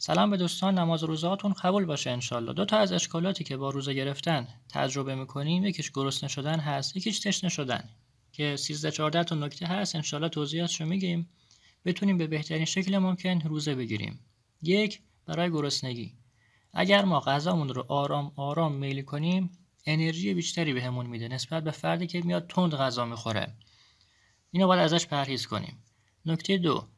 سلام به دوستان نماز روزهاتون قبول باشه انشالله دو تا از اشکالاتی که با روزه گرفتن تجربه می‌کنیم یکیش گرسنه شدن هست یکیش تشنه شدن. که 13 14 تا نکته هست انشالله توضیحاتشو میگیم. بتونیم به بهترین شکل ممکن روزه بگیریم. یک برای گرسنگی. اگر ما غذامون رو آرام آرام میل کنیم انرژی بیشتری بهمون میده نسبت به فردی که میاد تند غذا می‌خوره. اینو باید ازش پرهیز کنیم. نکته دو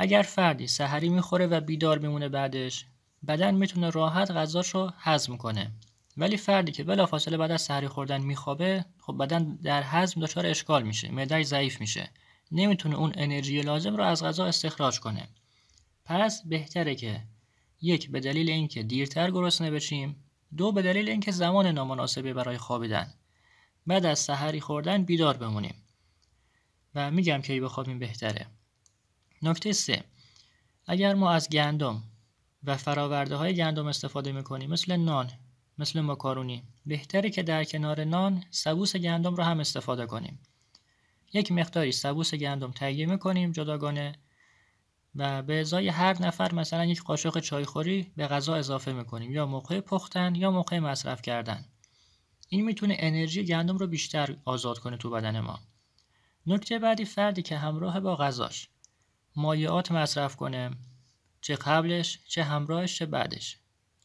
اگر فردی سحری می‌خوره و بیدار میمونه بعدش بدن می‌تونه راحت غذاشو هضم کنه. ولی فردی که بلافاصله بعد از سحری خوردن میخوابه خب بدن در هضم دچار اشکال میشه معدهش ضعیف میشه. نمی‌تونه اون انرژی لازم رو از غذا استخراج کنه. پس بهتره که یک به دلیل اینکه دیرتر گرسنه بشیم دو به دلیل اینکه زمان نامناسبی برای خوابیدن. بعد از سحری خوردن بیدار بمونیم. و میگم که بخوابیم بهتره. نکته سه. اگر ما از گندم و فراورده های گندم استفاده می‌کنیم مثل نان مثل ماکارونی بهتره که در کنار نان سبوس گندم رو هم استفاده کنیم. یک مقداری سبوس گندم تهیه می‌کنیم جداگانه و به ازای هر نفر مثلا یک قاشق چایخوری به غذا اضافه می‌کنیم. یا موقع پختن یا موقع مصرف کردن. این می‌تونه انرژی گندم رو بیشتر آزاد کنه تو بدن ما. نکته بعدی فردی که همراه با غذاش. مایعات مصرف کنه. چه قبلش چه همراهش چه بعدش.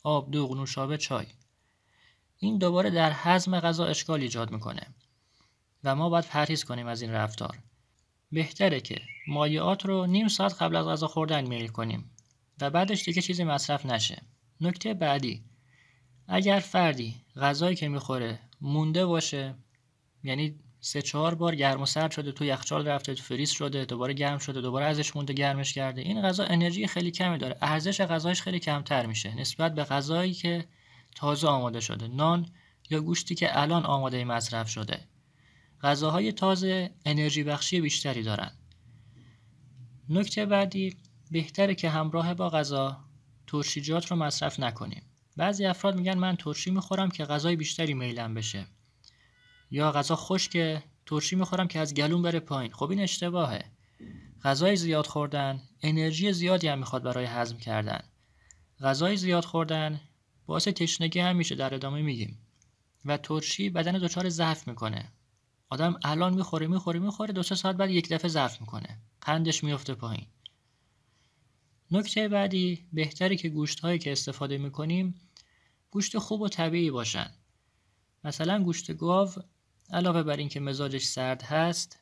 آب دوغ نوشابه چای. این دوباره در هضم غذا اشکال ایجاد می‌کنه و ما باید پرهیز کنیم از این رفتار. بهتره که مایعات رو نیم ساعت قبل از غذا خوردن میل کنیم و بعدش دیگه چیزی مصرف نشه. نکته بعدی اگر فردی غذایی که می‌خوره مونده باشه یعنی سه چهار بار گرم و سرد شده تو یخچال رفته تو فریز شده دوباره گرم شده دوباره ازش مونده گرمش کرده. این غذا انرژی خیلی کمی داره. ارزش غذایش خیلی کمتر میشه نسبت به غذایی که تازه آماده شده. نان یا گوشتی که الان آماده مصرف شده. غذاهای تازه انرژی بخشی بیشتری دارن. نکته بعدی بهتره که همراه با غذا ترشیجات رو مصرف نکنیم. بعضی افراد میگن من ترشی می‌خورم که غذای بیشتری میلم بشه. یا غذا خشک ترشی می‌خورم که از گلون بره پایین. خب این اشتباهه. غذای زیاد خوردن انرژی زیادی هم می‌خواد برای هضم کردن. غذای زیاد خوردن باعث تشنگی هم میشه در ادامه میگیم و ترشی بدن دچار ضعف می‌کنه. آدم الان می‌خوره می‌خوره می‌خوره دو سه ساعت بعد یک دفعه ضعف می‌کنه. قندش میفته پایین. نکته بعدی بهتری که گوشت هایی که استفاده می‌کنیم گوشت خوب و طبیعی باشن. مثلا گوشت گاو علاوه بر اینکه مزاجش سرد هست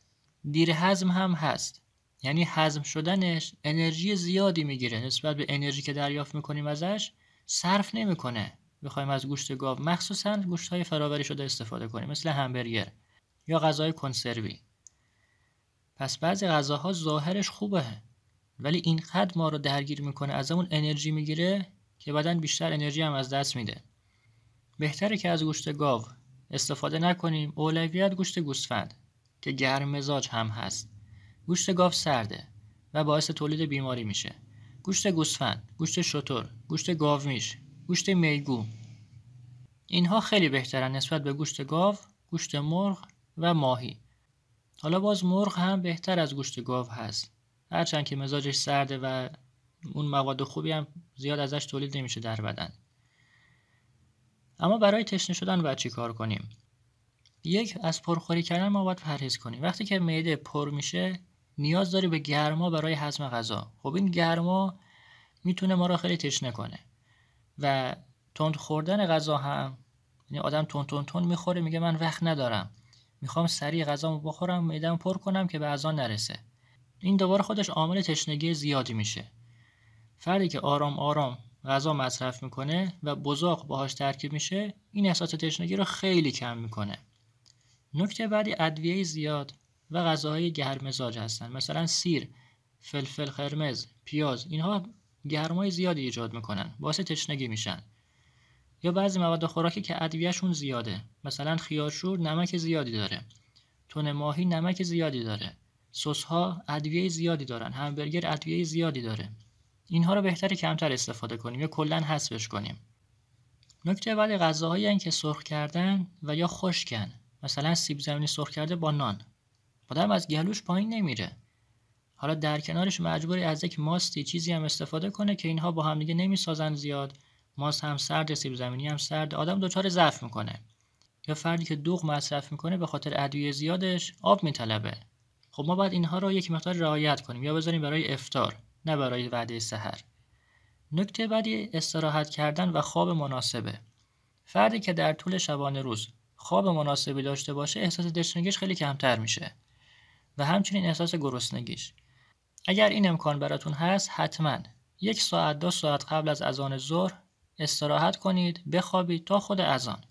دیر هضم هم هست. یعنی هضم شدنش انرژی زیادی می‌گیره. نسبت به انرژی که دریافت می‌کنیم ازش صرف نمی‌کنه. بخوایم از گوشت گاو مخصوصا گوشت های فراوری شده استفاده کنیم مثل همبرگر یا غذای کنسروی. پس بعضی غذاها ظاهرش خوبه ولی اینقدر ما رو درگیر می‌کنه از اون انرژی می‌گیره که بدن بیشتر انرژی هم از دست میده. بهتره که از گوشت گاو استفاده نکنیم. اولویت گوشت گوسفند که گرم مزاج هم هست. گوشت گاو سرده و باعث تولید بیماری میشه. گوشت گوسفند گوشت شتر گوشت گاومیش گوشت میگو. اینها خیلی بهترن نسبت به گوشت گاو گوشت مرغ و ماهی. حالا باز مرغ هم بهتر از گوشت گاو هست. هرچند که مزاجش سرده و اون مواد خوبی هم زیاد ازش تولید نمیشه در بدن. اما برای تشنه شدن باید چی کار کنیم؟ یک از پرخوری کردن ما باید پرهیز کنیم. وقتی که معده پر میشه نیاز داری به گرما برای هضم غذا. خب این گرما می‌تونه ما را خیلی تشنه کنه. و تند خوردن غذا هم یعنی آدم تند تند تند می‌خوره میگه من وقت ندارم. می‌خوام سریع غذامو بخورم معده‌مو پر کنم که به اذان نرسه. این دوباره خودش عامل تشنگی زیادی میشه. فردی که آرام آرام غذا مصرف می‌کنه و بزاق باهاش ترکیب میشه این احساس تشنگی رو خیلی کم می‌کنه. نکته بعدی ادویه زیاد و غذاهای گرمزاج هستن. مثلا سیر فلفل قرمز پیاز اینها گرمای زیادی ایجاد می‌کنن. باعث تشنگی میشن. یا بعضی مواد خوراکی که ادویهشون زیاده. مثلا خیارشور نمک زیادی داره. تون ماهی نمک زیادی داره. سس ها ادویه زیادی دارن. همبرگر ادویه زیادی داره. اینها رو بهتره کمتر استفاده کنیم یا کلا حذفش کنیم. نکته بعد غذاهایی که سرخ کردن و یا خشکن. مثلا سیب زمینی سرخ کرده با نان. آدم از گلوش پایین نمیره. حالا در کنارش مجبوری از یک ماستی چیزی هم استفاده کنه که اینها با همدیگه نمی‌سازن زیاد. ماست هم سرد سیب زمینی هم سرد. آدم دچار ضعف می‌کنه. یا فردی که دوغ مصرف می‌کنه به خاطر ادویه زیادش آب میطلبه. خب ما باید اینها رو یک مقدار رعایت کنیم یا بذاریم برای افتار نه برای وعده سحر. نکته بعدی استراحت کردن و خواب مناسبه. فردی که در طول شبانه روز خواب مناسبی داشته باشه احساس دشنگیش خیلی کمتر میشه. و همچنین احساس گرسنگیش. اگر این امکان براتون هست حتما یک ساعت دو ساعت قبل از اذان ظهر استراحت کنید بخوابید تا خود اذان.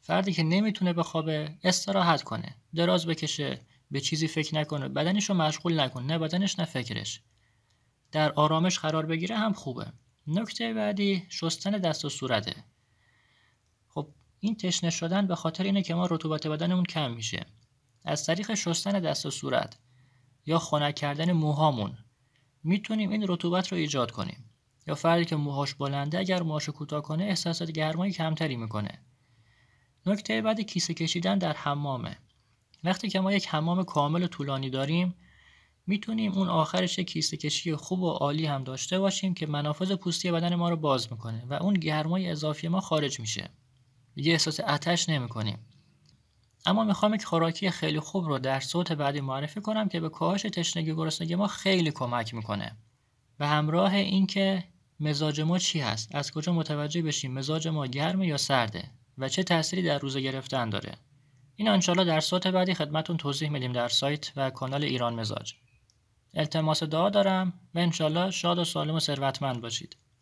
فردی که نمی‌تونه بخوابه استراحت کنه. دراز بکشه به چیزی فکر نکنه. بدنش رو مشغول نکنه نه بدنش نه فکرش. در آرامش قرار بگیره هم خوبه. نکته بعدی شستن دست و صورته. خب این تشنه شدن به خاطر اینه که ما رطوبت بدنمون کم میشه. از طریق شستن دست و صورت یا خنک کردن موهامون می‌تونیم این رطوبت رو ایجاد کنیم. یا فردی که موهاش بلنده اگر موهاشو کوتاه کنه احساسات گرمای کمتری می‌کنه. نکته بعد کیسه کشیدن در حمامه. وقتی که ما یک حمام کامل و طولانی داریم می‌تونیم اون آخرش کیسه کشی خوب و عالی هم داشته باشیم که منافذ پوستی بدن ما رو باز می‌کنه و اون گرمای اضافی ما خارج میشه. دیگه احساس آتش نمی‌کنیم. اما می‌خوام یک خوراکی خیلی خوب رو در صوت بعدی معرفی کنم که به کاهش تشنگی گرسنگی ما خیلی کمک می‌کنه. به همراه اینکه مزاج ما چی هست؟ از کجا متوجه بشیم مزاج ما گرمه یا سرده؟ و چه تأثیری در روزه گرفتن داره؟ این انشالله در صوت بعدی خدمتون توضیح میدیم در سایت و کانال ایران مزاج. التماس دعا دارم و انشالله شاد و سالم و ثروتمند باشید.